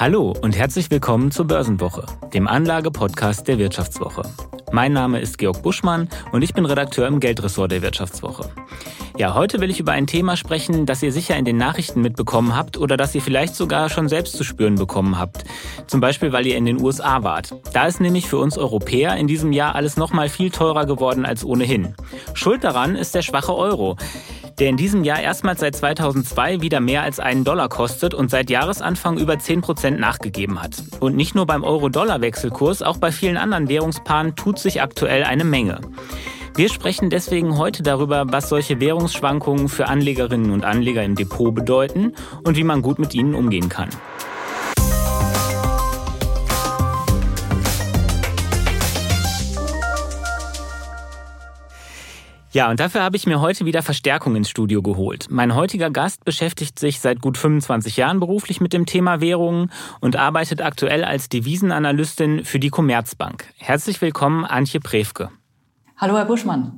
Hallo und herzlich willkommen zur Börsenwoche, dem Anlage-Podcast der Wirtschaftswoche. Mein Name ist Georg Buschmann und ich bin Redakteur im Geldressort der Wirtschaftswoche. Ja, heute will ich über ein Thema sprechen, das ihr sicher in den Nachrichten mitbekommen habt oder das ihr vielleicht sogar schon selbst zu spüren bekommen habt. Zum Beispiel, weil ihr in den USA wart. Da ist nämlich für uns Europäer in diesem Jahr alles nochmal viel teurer geworden als ohnehin. Schuld daran ist der schwache Euro der in diesem Jahr erstmals seit 2002 wieder mehr als einen Dollar kostet und seit Jahresanfang über 10 Prozent nachgegeben hat. Und nicht nur beim Euro-Dollar-Wechselkurs, auch bei vielen anderen Währungspaaren tut sich aktuell eine Menge. Wir sprechen deswegen heute darüber, was solche Währungsschwankungen für Anlegerinnen und Anleger im Depot bedeuten und wie man gut mit ihnen umgehen kann. Ja, und dafür habe ich mir heute wieder Verstärkung ins Studio geholt. Mein heutiger Gast beschäftigt sich seit gut 25 Jahren beruflich mit dem Thema Währungen und arbeitet aktuell als Devisenanalystin für die Commerzbank. Herzlich willkommen, Antje Prewke. Hallo, Herr Buschmann.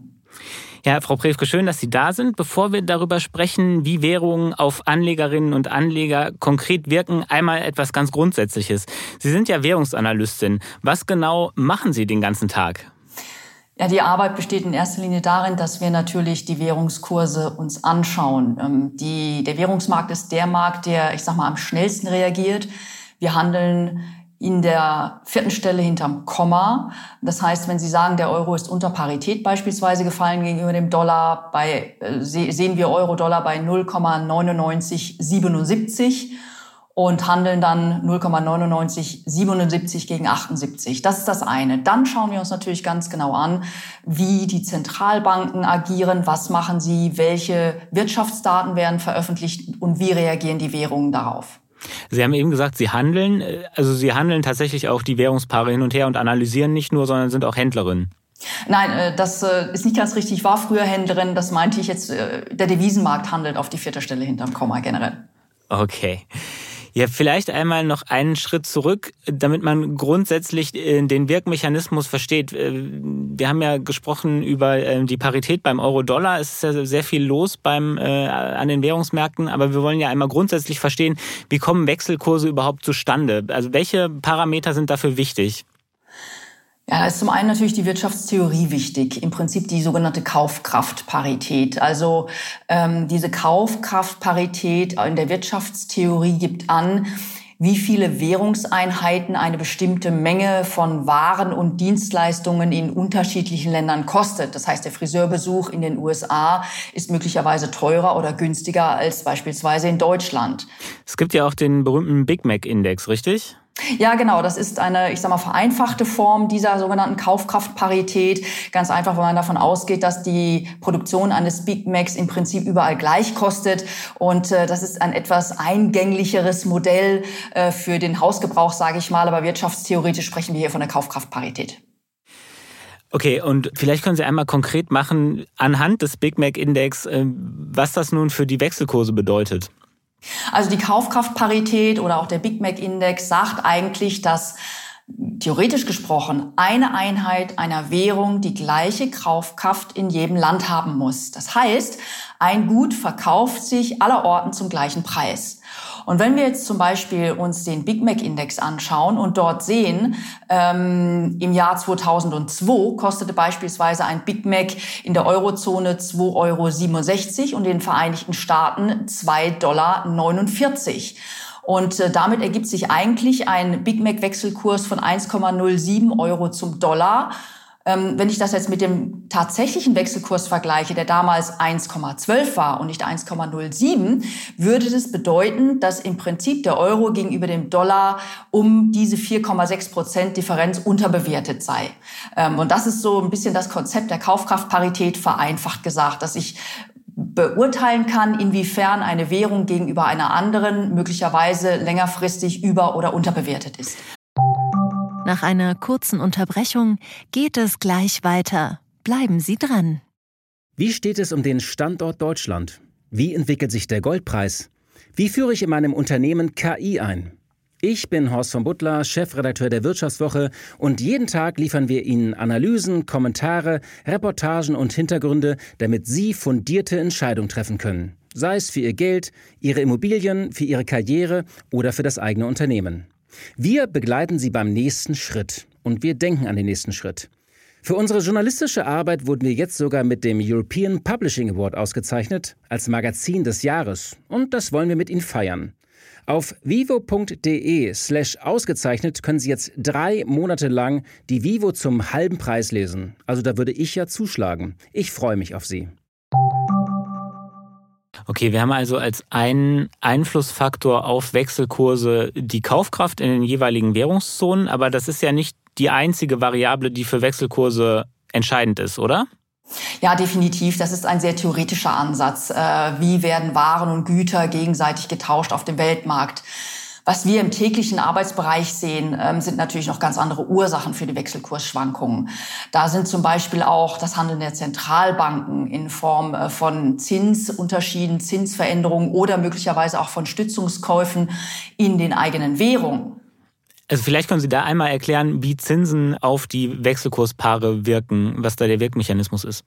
Ja, Frau Prewke, schön, dass Sie da sind. Bevor wir darüber sprechen, wie Währungen auf Anlegerinnen und Anleger konkret wirken, einmal etwas ganz Grundsätzliches. Sie sind ja Währungsanalystin. Was genau machen Sie den ganzen Tag? Ja, die Arbeit besteht in erster Linie darin, dass wir natürlich die Währungskurse uns anschauen. Ähm, die, der Währungsmarkt ist der Markt, der, ich sag mal, am schnellsten reagiert. Wir handeln in der vierten Stelle hinterm Komma. Das heißt, wenn Sie sagen, der Euro ist unter Parität beispielsweise gefallen gegenüber dem Dollar, bei, äh, sehen wir Euro-Dollar bei 0,9977 und handeln dann 0,9977 gegen 78. Das ist das eine. Dann schauen wir uns natürlich ganz genau an, wie die Zentralbanken agieren, was machen sie, welche Wirtschaftsdaten werden veröffentlicht und wie reagieren die Währungen darauf. Sie haben eben gesagt, Sie handeln, äh, also Sie handeln tatsächlich auch die Währungspaare hin und her und analysieren nicht nur, sondern sind auch Händlerin. Nein, äh, das äh, ist nicht ganz richtig. Ich war früher Händlerin, das meinte ich jetzt, der Devisenmarkt handelt auf die vierte Stelle hinterm Komma generell. Okay. Ja, vielleicht einmal noch einen Schritt zurück, damit man grundsätzlich äh, den Wirkmechanismus versteht. Äh, wir haben ja gesprochen über äh, die Parität beim Euro-Dollar. Es ist ja sehr viel los beim, äh, an den Währungsmärkten, aber wir wollen ja einmal grundsätzlich verstehen, wie kommen Wechselkurse überhaupt zustande? Also welche Parameter sind dafür wichtig? Ja, da ist zum einen natürlich die Wirtschaftstheorie wichtig, im Prinzip die sogenannte Kaufkraftparität. Also ähm, diese Kaufkraftparität in der Wirtschaftstheorie gibt an, wie viele Währungseinheiten eine bestimmte Menge von Waren und Dienstleistungen in unterschiedlichen Ländern kostet. Das heißt, der Friseurbesuch in den USA ist möglicherweise teurer oder günstiger als beispielsweise in Deutschland. Es gibt ja auch den berühmten Big Mac Index, richtig? Ja, genau. Das ist eine, ich sag mal, vereinfachte Form dieser sogenannten Kaufkraftparität. Ganz einfach, weil man davon ausgeht, dass die Produktion eines Big Macs im Prinzip überall gleich kostet. Und äh, das ist ein etwas eingänglicheres Modell äh, für den Hausgebrauch, sage ich mal. Aber wirtschaftstheoretisch sprechen wir hier von der Kaufkraftparität. Okay, und vielleicht können Sie einmal konkret machen, anhand des Big Mac Index, äh, was das nun für die Wechselkurse bedeutet. Also die Kaufkraftparität oder auch der Big Mac Index sagt eigentlich, dass theoretisch gesprochen eine Einheit einer Währung die gleiche Kaufkraft in jedem Land haben muss. Das heißt, ein Gut verkauft sich allerorten zum gleichen Preis. Und wenn wir jetzt zum Beispiel uns den Big Mac Index anschauen und dort sehen, ähm, im Jahr 2002 kostete beispielsweise ein Big Mac in der Eurozone 2,67 Euro und in den Vereinigten Staaten 2,49 Dollar. Und äh, damit ergibt sich eigentlich ein Big Mac Wechselkurs von 1,07 Euro zum Dollar. Ähm, wenn ich das jetzt mit dem tatsächlichen Wechselkurs vergleiche, der damals 1,12 war und nicht 1,07, würde das bedeuten, dass im Prinzip der Euro gegenüber dem Dollar um diese 4,6 Prozent Differenz unterbewertet sei. Ähm, und das ist so ein bisschen das Konzept der Kaufkraftparität vereinfacht gesagt, dass ich beurteilen kann, inwiefern eine Währung gegenüber einer anderen möglicherweise längerfristig über- oder unterbewertet ist. Nach einer kurzen Unterbrechung geht es gleich weiter. Bleiben Sie dran. Wie steht es um den Standort Deutschland? Wie entwickelt sich der Goldpreis? Wie führe ich in meinem Unternehmen KI ein? Ich bin Horst von Butler, Chefredakteur der Wirtschaftswoche und jeden Tag liefern wir Ihnen Analysen, Kommentare, Reportagen und Hintergründe, damit Sie fundierte Entscheidungen treffen können. Sei es für Ihr Geld, Ihre Immobilien, für Ihre Karriere oder für das eigene Unternehmen. Wir begleiten Sie beim nächsten Schritt und wir denken an den nächsten Schritt. Für unsere journalistische Arbeit wurden wir jetzt sogar mit dem European Publishing Award ausgezeichnet als Magazin des Jahres und das wollen wir mit Ihnen feiern. Auf vivo.de slash ausgezeichnet können Sie jetzt drei Monate lang die Vivo zum halben Preis lesen. Also da würde ich ja zuschlagen. Ich freue mich auf Sie. Okay, wir haben also als einen Einflussfaktor auf Wechselkurse die Kaufkraft in den jeweiligen Währungszonen, aber das ist ja nicht die einzige Variable, die für Wechselkurse entscheidend ist, oder? Ja, definitiv. Das ist ein sehr theoretischer Ansatz. Äh, wie werden Waren und Güter gegenseitig getauscht auf dem Weltmarkt? Was wir im täglichen Arbeitsbereich sehen, ähm, sind natürlich noch ganz andere Ursachen für die Wechselkursschwankungen. Da sind zum Beispiel auch das Handeln der Zentralbanken in Form äh, von Zinsunterschieden, Zinsveränderungen oder möglicherweise auch von Stützungskäufen in den eigenen Währungen. Also vielleicht können Sie da einmal erklären, wie Zinsen auf die Wechselkurspaare wirken, was da der Wirkmechanismus ist.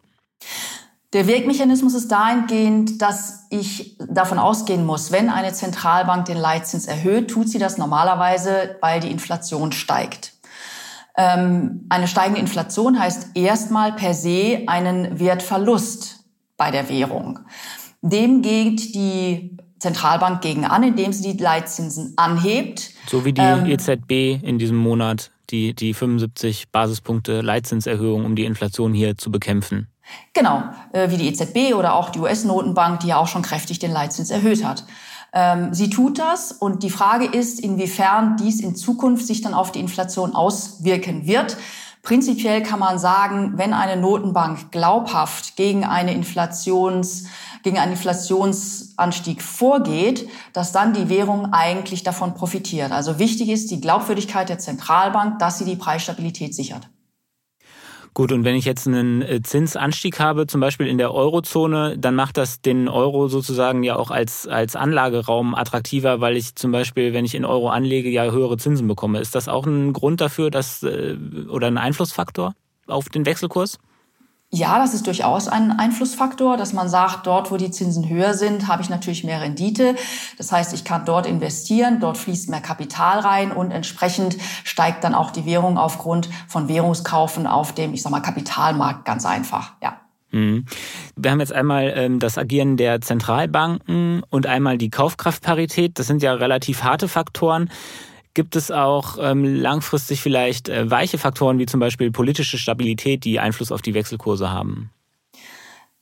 Der Wirkmechanismus ist dahingehend, dass ich davon ausgehen muss, wenn eine Zentralbank den Leitzins erhöht, tut sie das normalerweise, weil die Inflation steigt. Ähm, eine steigende Inflation heißt erstmal per se einen Wertverlust bei der Währung. Dem geht die Zentralbank gegen an, indem sie die Leitzinsen anhebt. So wie die ähm, EZB in diesem Monat die, die 75 Basispunkte Leitzinserhöhung, um die Inflation hier zu bekämpfen. Genau, äh, wie die EZB oder auch die US-Notenbank, die ja auch schon kräftig den Leitzins erhöht hat. Ähm, sie tut das und die Frage ist, inwiefern dies in Zukunft sich dann auf die Inflation auswirken wird. Prinzipiell kann man sagen, wenn eine Notenbank glaubhaft gegen eine Inflations gegen einen Inflationsanstieg vorgeht, dass dann die Währung eigentlich davon profitiert. Also wichtig ist die Glaubwürdigkeit der Zentralbank, dass sie die Preisstabilität sichert. Gut, und wenn ich jetzt einen äh, Zinsanstieg habe, zum Beispiel in der Eurozone, dann macht das den Euro sozusagen ja auch als, als Anlageraum attraktiver, weil ich zum Beispiel, wenn ich in Euro anlege, ja höhere Zinsen bekomme. Ist das auch ein Grund dafür, dass, äh, oder ein Einflussfaktor auf den Wechselkurs? Ja, das ist durchaus ein Einflussfaktor, dass man sagt, dort, wo die Zinsen höher sind, habe ich natürlich mehr Rendite. Das heißt, ich kann dort investieren, dort fließt mehr Kapital rein und entsprechend steigt dann auch die Währung aufgrund von Währungskaufen auf dem, ich sag mal, Kapitalmarkt ganz einfach, ja. Mhm. Wir haben jetzt einmal ähm, das Agieren der Zentralbanken und einmal die Kaufkraftparität. Das sind ja relativ harte Faktoren. Gibt es auch ähm, langfristig vielleicht äh, weiche Faktoren wie zum Beispiel politische Stabilität, die Einfluss auf die Wechselkurse haben?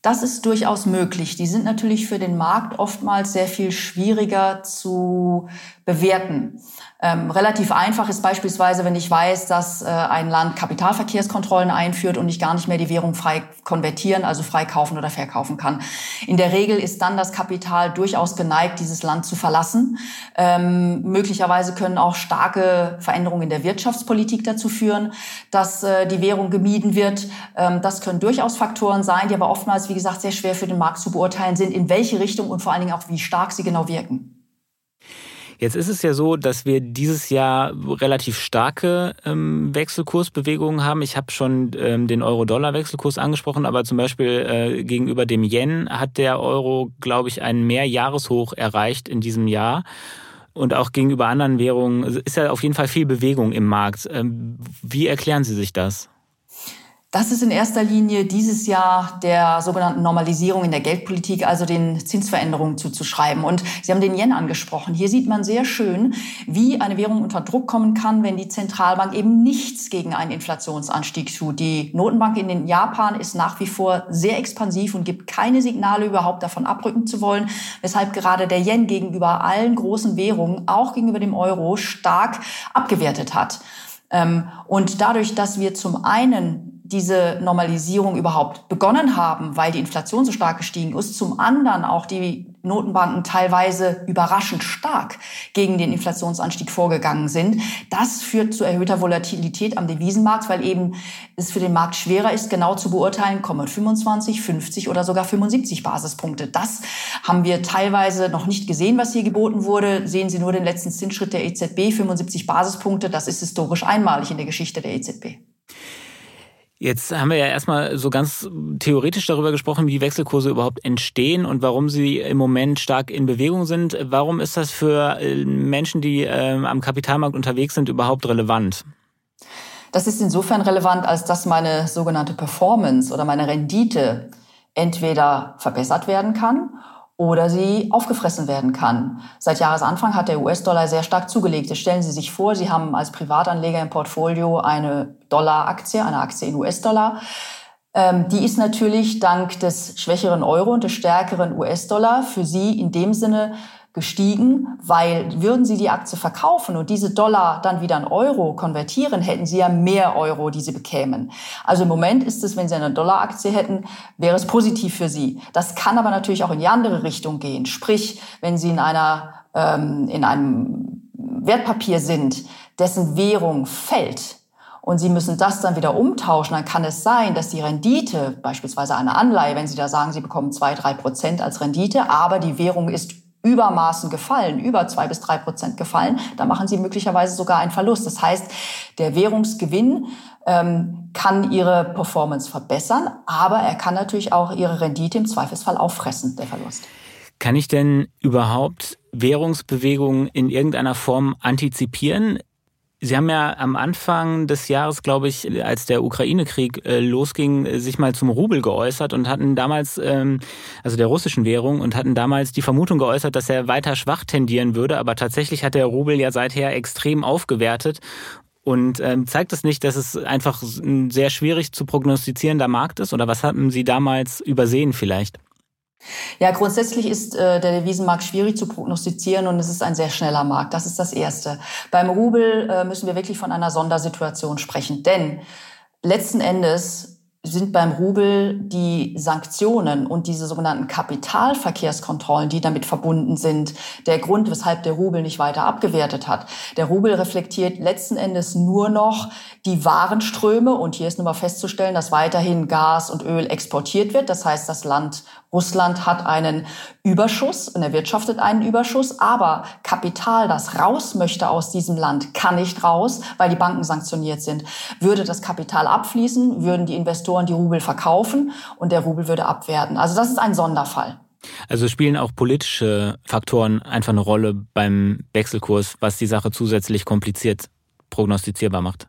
Das ist durchaus möglich. Die sind natürlich für den Markt oftmals sehr viel schwieriger zu bewerten. Ähm, relativ einfach ist beispielsweise, wenn ich weiß, dass äh, ein Land Kapitalverkehrskontrollen einführt und ich gar nicht mehr die Währung frei konvertieren, also frei kaufen oder verkaufen kann. In der Regel ist dann das Kapital durchaus geneigt, dieses Land zu verlassen. Ähm, möglicherweise können auch starke Veränderungen in der Wirtschaftspolitik dazu führen, dass äh, die Währung gemieden wird. Ähm, das können durchaus Faktoren sein, die aber oftmals, wie gesagt, sehr schwer für den Markt zu beurteilen sind, in welche Richtung und vor allen Dingen auch, wie stark sie genau wirken. Jetzt ist es ja so, dass wir dieses Jahr relativ starke ähm, Wechselkursbewegungen haben. Ich habe schon ähm, den Euro-Dollar-Wechselkurs angesprochen, aber zum Beispiel äh, gegenüber dem Yen hat der Euro, glaube ich, einen Mehrjahreshoch erreicht in diesem Jahr. Und auch gegenüber anderen Währungen ist ja auf jeden Fall viel Bewegung im Markt. Ähm, wie erklären Sie sich das? Das ist in erster Linie dieses Jahr der sogenannten Normalisierung in der Geldpolitik, also den Zinsveränderungen zuzuschreiben. Und Sie haben den Yen angesprochen. Hier sieht man sehr schön, wie eine Währung unter Druck kommen kann, wenn die Zentralbank eben nichts gegen einen Inflationsanstieg tut. Die Notenbank in den Japan ist nach wie vor sehr expansiv und gibt keine Signale überhaupt davon abrücken zu wollen, weshalb gerade der Yen gegenüber allen großen Währungen, auch gegenüber dem Euro, stark abgewertet hat. Ähm, und dadurch, dass wir zum einen diese Normalisierung überhaupt begonnen haben, weil die Inflation so stark gestiegen ist, zum anderen auch die Notenbanken teilweise überraschend stark gegen den Inflationsanstieg vorgegangen sind. Das führt zu erhöhter Volatilität am Devisenmarkt, weil eben es für den Markt schwerer ist, genau zu beurteilen, kommen 25, 50 oder sogar 75 Basispunkte. Das haben wir teilweise noch nicht gesehen, was hier geboten wurde. Sehen Sie nur den letzten Zinsschritt der EZB, 75 Basispunkte. Das ist historisch einmalig in der Geschichte der EZB. Jetzt haben wir ja erstmal so ganz theoretisch darüber gesprochen, wie Wechselkurse überhaupt entstehen und warum sie im Moment stark in Bewegung sind. Warum ist das für äh, Menschen, die äh, am Kapitalmarkt unterwegs sind, überhaupt relevant? Das ist insofern relevant, als dass meine sogenannte Performance oder meine Rendite entweder verbessert werden kann oder sie aufgefressen werden kann. Seit Jahresanfang hat der US-Dollar sehr stark zugelegt. Stellen Sie sich vor, Sie haben als Privatanleger im Portfolio eine Dollaraktie, eine Aktie in US-Dollar. Ähm, die ist natürlich dank des schwächeren Euro und des stärkeren US-Dollar für Sie in dem Sinne gestiegen, weil würden Sie die Aktie verkaufen und diese Dollar dann wieder in Euro konvertieren, hätten Sie ja mehr Euro, die Sie bekämen. Also im Moment ist es, wenn Sie eine Dollaraktie hätten, wäre es positiv für Sie. Das kann aber natürlich auch in die andere Richtung gehen. Sprich, wenn Sie in einer ähm, in einem Wertpapier sind, dessen Währung fällt, und Sie müssen das dann wieder umtauschen, dann kann es sein, dass die Rendite, beispielsweise eine Anleihe, wenn Sie da sagen, Sie bekommen zwei, drei Prozent als Rendite, aber die Währung ist Übermaßen gefallen, über zwei bis drei Prozent gefallen, da machen sie möglicherweise sogar einen Verlust. Das heißt, der Währungsgewinn ähm, kann ihre Performance verbessern, aber er kann natürlich auch ihre Rendite im Zweifelsfall auffressen, der Verlust. Kann ich denn überhaupt Währungsbewegungen in irgendeiner Form antizipieren? Sie haben ja am Anfang des Jahres, glaube ich, als der Ukraine-Krieg äh, losging, sich mal zum Rubel geäußert und hatten damals, ähm, also der russischen Währung, und hatten damals die Vermutung geäußert, dass er weiter schwach tendieren würde. Aber tatsächlich hat der Rubel ja seither extrem aufgewertet. Und ähm, zeigt es nicht, dass es einfach ein sehr schwierig zu prognostizierender Markt ist? Oder was hatten Sie damals übersehen vielleicht? Ja, grundsätzlich ist äh, der Devisenmarkt schwierig zu prognostizieren und es ist ein sehr schneller Markt. Das ist das Erste. Beim Rubel äh, müssen wir wirklich von einer Sondersituation sprechen, denn letzten Endes sind beim Rubel die Sanktionen und diese sogenannten Kapitalverkehrskontrollen, die damit verbunden sind, der Grund, weshalb der Rubel nicht weiter abgewertet hat. Der Rubel reflektiert letzten Endes nur noch die Warenströme und hier ist nun mal festzustellen, dass weiterhin Gas und Öl exportiert wird. Das heißt, das Land Russland hat einen Überschuss und er wirtschaftet einen Überschuss, aber Kapital, das raus möchte aus diesem Land, kann nicht raus, weil die Banken sanktioniert sind. Würde das Kapital abfließen, würden die Investoren die Rubel verkaufen und der Rubel würde abwerten. Also das ist ein Sonderfall. Also spielen auch politische Faktoren einfach eine Rolle beim Wechselkurs, was die Sache zusätzlich kompliziert prognostizierbar macht.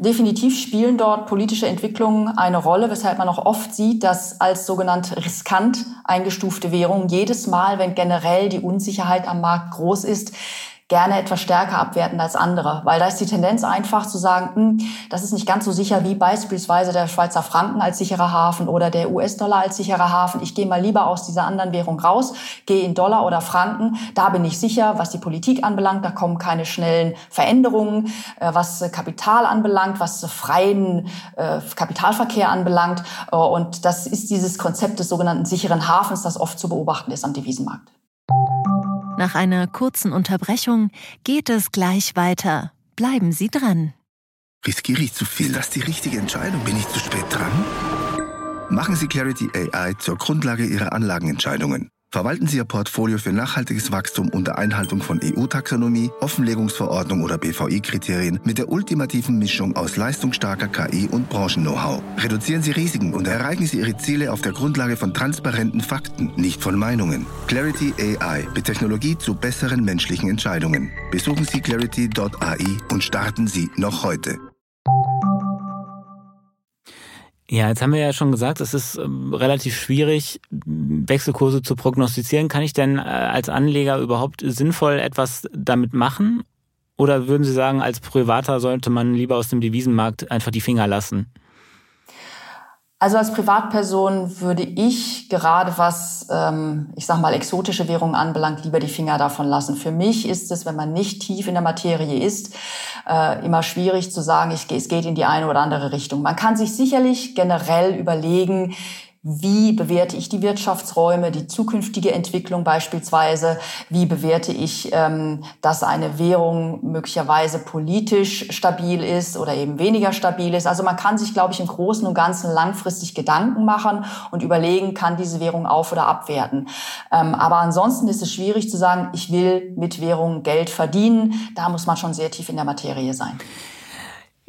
Definitiv spielen dort politische Entwicklungen eine Rolle, weshalb man auch oft sieht, dass als sogenannt riskant eingestufte Währung jedes Mal, wenn generell die Unsicherheit am Markt groß ist, gerne etwas stärker abwerten als andere, weil da ist die Tendenz einfach zu sagen, hm, das ist nicht ganz so sicher wie beispielsweise der Schweizer Franken als sicherer Hafen oder der US-Dollar als sicherer Hafen. Ich gehe mal lieber aus dieser anderen Währung raus, gehe in Dollar oder Franken. Da bin ich sicher, was die Politik anbelangt, da kommen keine schnellen Veränderungen, äh, was Kapital anbelangt, was freien äh, Kapitalverkehr anbelangt. Äh, und das ist dieses Konzept des sogenannten sicheren Hafens, das oft zu beobachten ist am Devisenmarkt. Nach einer kurzen Unterbrechung geht es gleich weiter. Bleiben Sie dran. Riskiere ich zu viel? Ist das die richtige Entscheidung? Bin ich zu spät dran? Machen Sie Clarity AI zur Grundlage Ihrer Anlagenentscheidungen. Verwalten Sie Ihr Portfolio für nachhaltiges Wachstum unter Einhaltung von EU-Taxonomie, Offenlegungsverordnung oder BVI-Kriterien mit der ultimativen Mischung aus leistungsstarker KI und Branchen-Know-how. Reduzieren Sie Risiken und erreichen Sie Ihre Ziele auf der Grundlage von transparenten Fakten, nicht von Meinungen. Clarity AI mit Technologie zu besseren menschlichen Entscheidungen. Besuchen Sie clarity.ai und starten Sie noch heute. Ja, jetzt haben wir ja schon gesagt, es ist ähm, relativ schwierig, Wechselkurse zu prognostizieren. Kann ich denn äh, als Anleger überhaupt sinnvoll etwas damit machen? Oder würden Sie sagen, als Privater sollte man lieber aus dem Devisenmarkt einfach die Finger lassen? Also als Privatperson würde ich gerade was, ähm, ich sag mal, exotische Währungen anbelangt, lieber die Finger davon lassen. Für mich ist es, wenn man nicht tief in der Materie ist, äh, immer schwierig zu sagen, ich, es geht in die eine oder andere Richtung. Man kann sich sicherlich generell überlegen, wie bewerte ich die Wirtschaftsräume, die zukünftige Entwicklung beispielsweise? Wie bewerte ich, ähm, dass eine Währung möglicherweise politisch stabil ist oder eben weniger stabil ist? Also man kann sich, glaube ich, im Großen und Ganzen langfristig Gedanken machen und überlegen, kann diese Währung auf- oder abwerten. Ähm, aber ansonsten ist es schwierig zu sagen, ich will mit Währung Geld verdienen. Da muss man schon sehr tief in der Materie sein.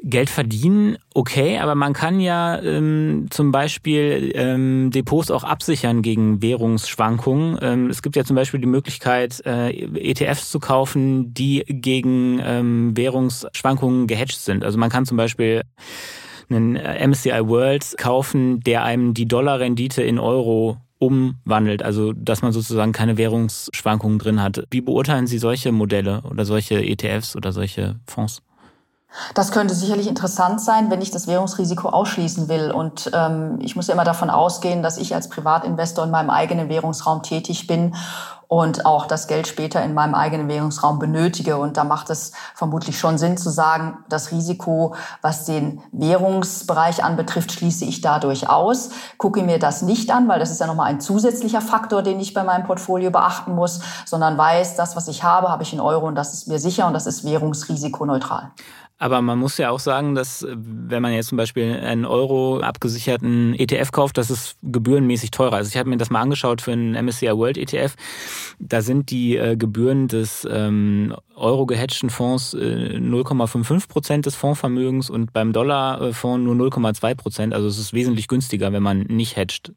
Geld verdienen, okay, aber man kann ja ähm, zum Beispiel ähm, Depots auch absichern gegen Währungsschwankungen. Ähm, es gibt ja zum Beispiel die Möglichkeit, äh, ETFs zu kaufen, die gegen ähm, Währungsschwankungen gehatcht sind. Also man kann zum Beispiel einen MSCI World kaufen, der einem die Dollarrendite in Euro umwandelt, also dass man sozusagen keine Währungsschwankungen drin hat. Wie beurteilen Sie solche Modelle oder solche ETFs oder solche Fonds? Das könnte sicherlich interessant sein, wenn ich das Währungsrisiko ausschließen will. Und ähm, ich muss ja immer davon ausgehen, dass ich als Privatinvestor in meinem eigenen Währungsraum tätig bin und auch das Geld später in meinem eigenen Währungsraum benötige. Und da macht es vermutlich schon Sinn zu sagen, das Risiko, was den Währungsbereich anbetrifft, schließe ich dadurch aus. Gucke mir das nicht an, weil das ist ja nochmal ein zusätzlicher Faktor, den ich bei meinem Portfolio beachten muss, sondern weiß, das, was ich habe, habe ich in Euro und das ist mir sicher und das ist währungsrisikoneutral. Aber man muss ja auch sagen, dass äh, wenn man jetzt zum Beispiel einen Euro abgesicherten ETF kauft, das ist gebührenmäßig teurer. Also ich habe mir das mal angeschaut für einen MSCI World ETF. Da sind die äh, Gebühren des ähm, Euro gehatchten Fonds äh, 0,55 Prozent des Fondsvermögens und beim Dollarfonds nur 0,2 Prozent. Also es ist wesentlich günstiger, wenn man nicht hatcht.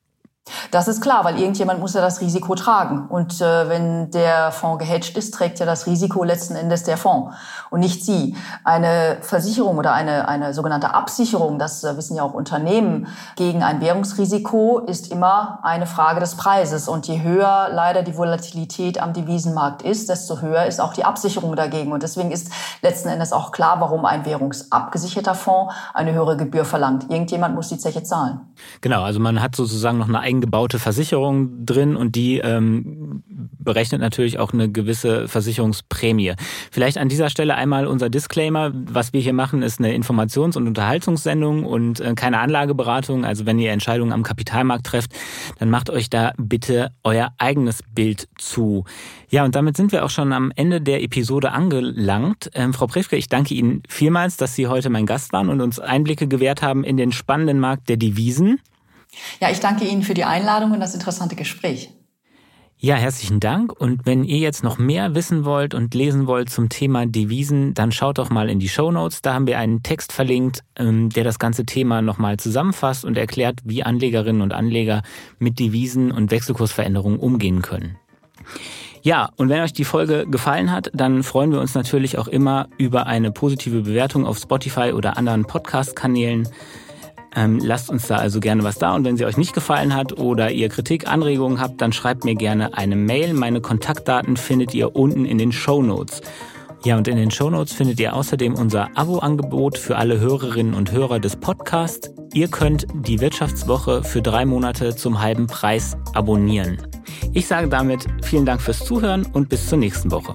Das ist klar, weil irgendjemand muss ja das Risiko tragen. Und äh, wenn der Fonds gehatcht ist, trägt ja das Risiko letzten Endes der Fonds und nicht Sie. Eine Versicherung oder eine, eine sogenannte Absicherung, das äh, wissen ja auch Unternehmen, gegen ein Währungsrisiko ist immer eine Frage des Preises. Und je höher leider die Volatilität am Devisenmarkt ist, desto höher ist auch die Absicherung dagegen. Und deswegen ist letzten Endes auch klar, warum ein währungsabgesicherter Fonds eine höhere Gebühr verlangt. Irgendjemand muss die Zeche zahlen. Genau, also man hat sozusagen noch eine eingebaute Versicherung drin und die ähm, berechnet natürlich auch eine gewisse Versicherungsprämie. Vielleicht an dieser Stelle einmal unser Disclaimer. Was wir hier machen, ist eine Informations- und Unterhaltungssendung und äh, keine Anlageberatung. Also wenn ihr Entscheidungen am Kapitalmarkt trefft, dann macht euch da bitte euer eigenes Bild zu. Ja, und damit sind wir auch schon am Ende der Episode angelangt. Ähm, Frau Prefke, ich danke Ihnen vielmals, dass Sie heute mein Gast waren und uns Einblicke gewährt haben in den spannenden Markt der Devisen. Ja, ich danke Ihnen für die Einladung und das interessante Gespräch. Ja, herzlichen Dank. Und wenn ihr jetzt noch mehr wissen wollt und lesen wollt zum Thema Devisen, dann schaut doch mal in die Show Notes. Da haben wir einen Text verlinkt, ähm, der das ganze Thema nochmal zusammenfasst und erklärt, wie Anlegerinnen und Anleger mit Devisen und Wechselkursveränderungen umgehen können. Ja, und wenn euch die Folge gefallen hat, dann freuen wir uns natürlich auch immer über eine positive Bewertung auf Spotify oder anderen Podcast-Kanälen. Ähm, lasst uns da also gerne was da. Und wenn sie euch nicht gefallen hat oder ihr Kritik, Anregungen habt, dann schreibt mir gerne eine Mail. Meine Kontaktdaten findet ihr unten in den Show Notes. Ja, und in den Show Notes findet ihr außerdem unser Abo-Angebot für alle Hörerinnen und Hörer des Podcasts. Ihr könnt die Wirtschaftswoche für drei Monate zum halben Preis abonnieren. Ich sage damit vielen Dank fürs Zuhören und bis zur nächsten Woche.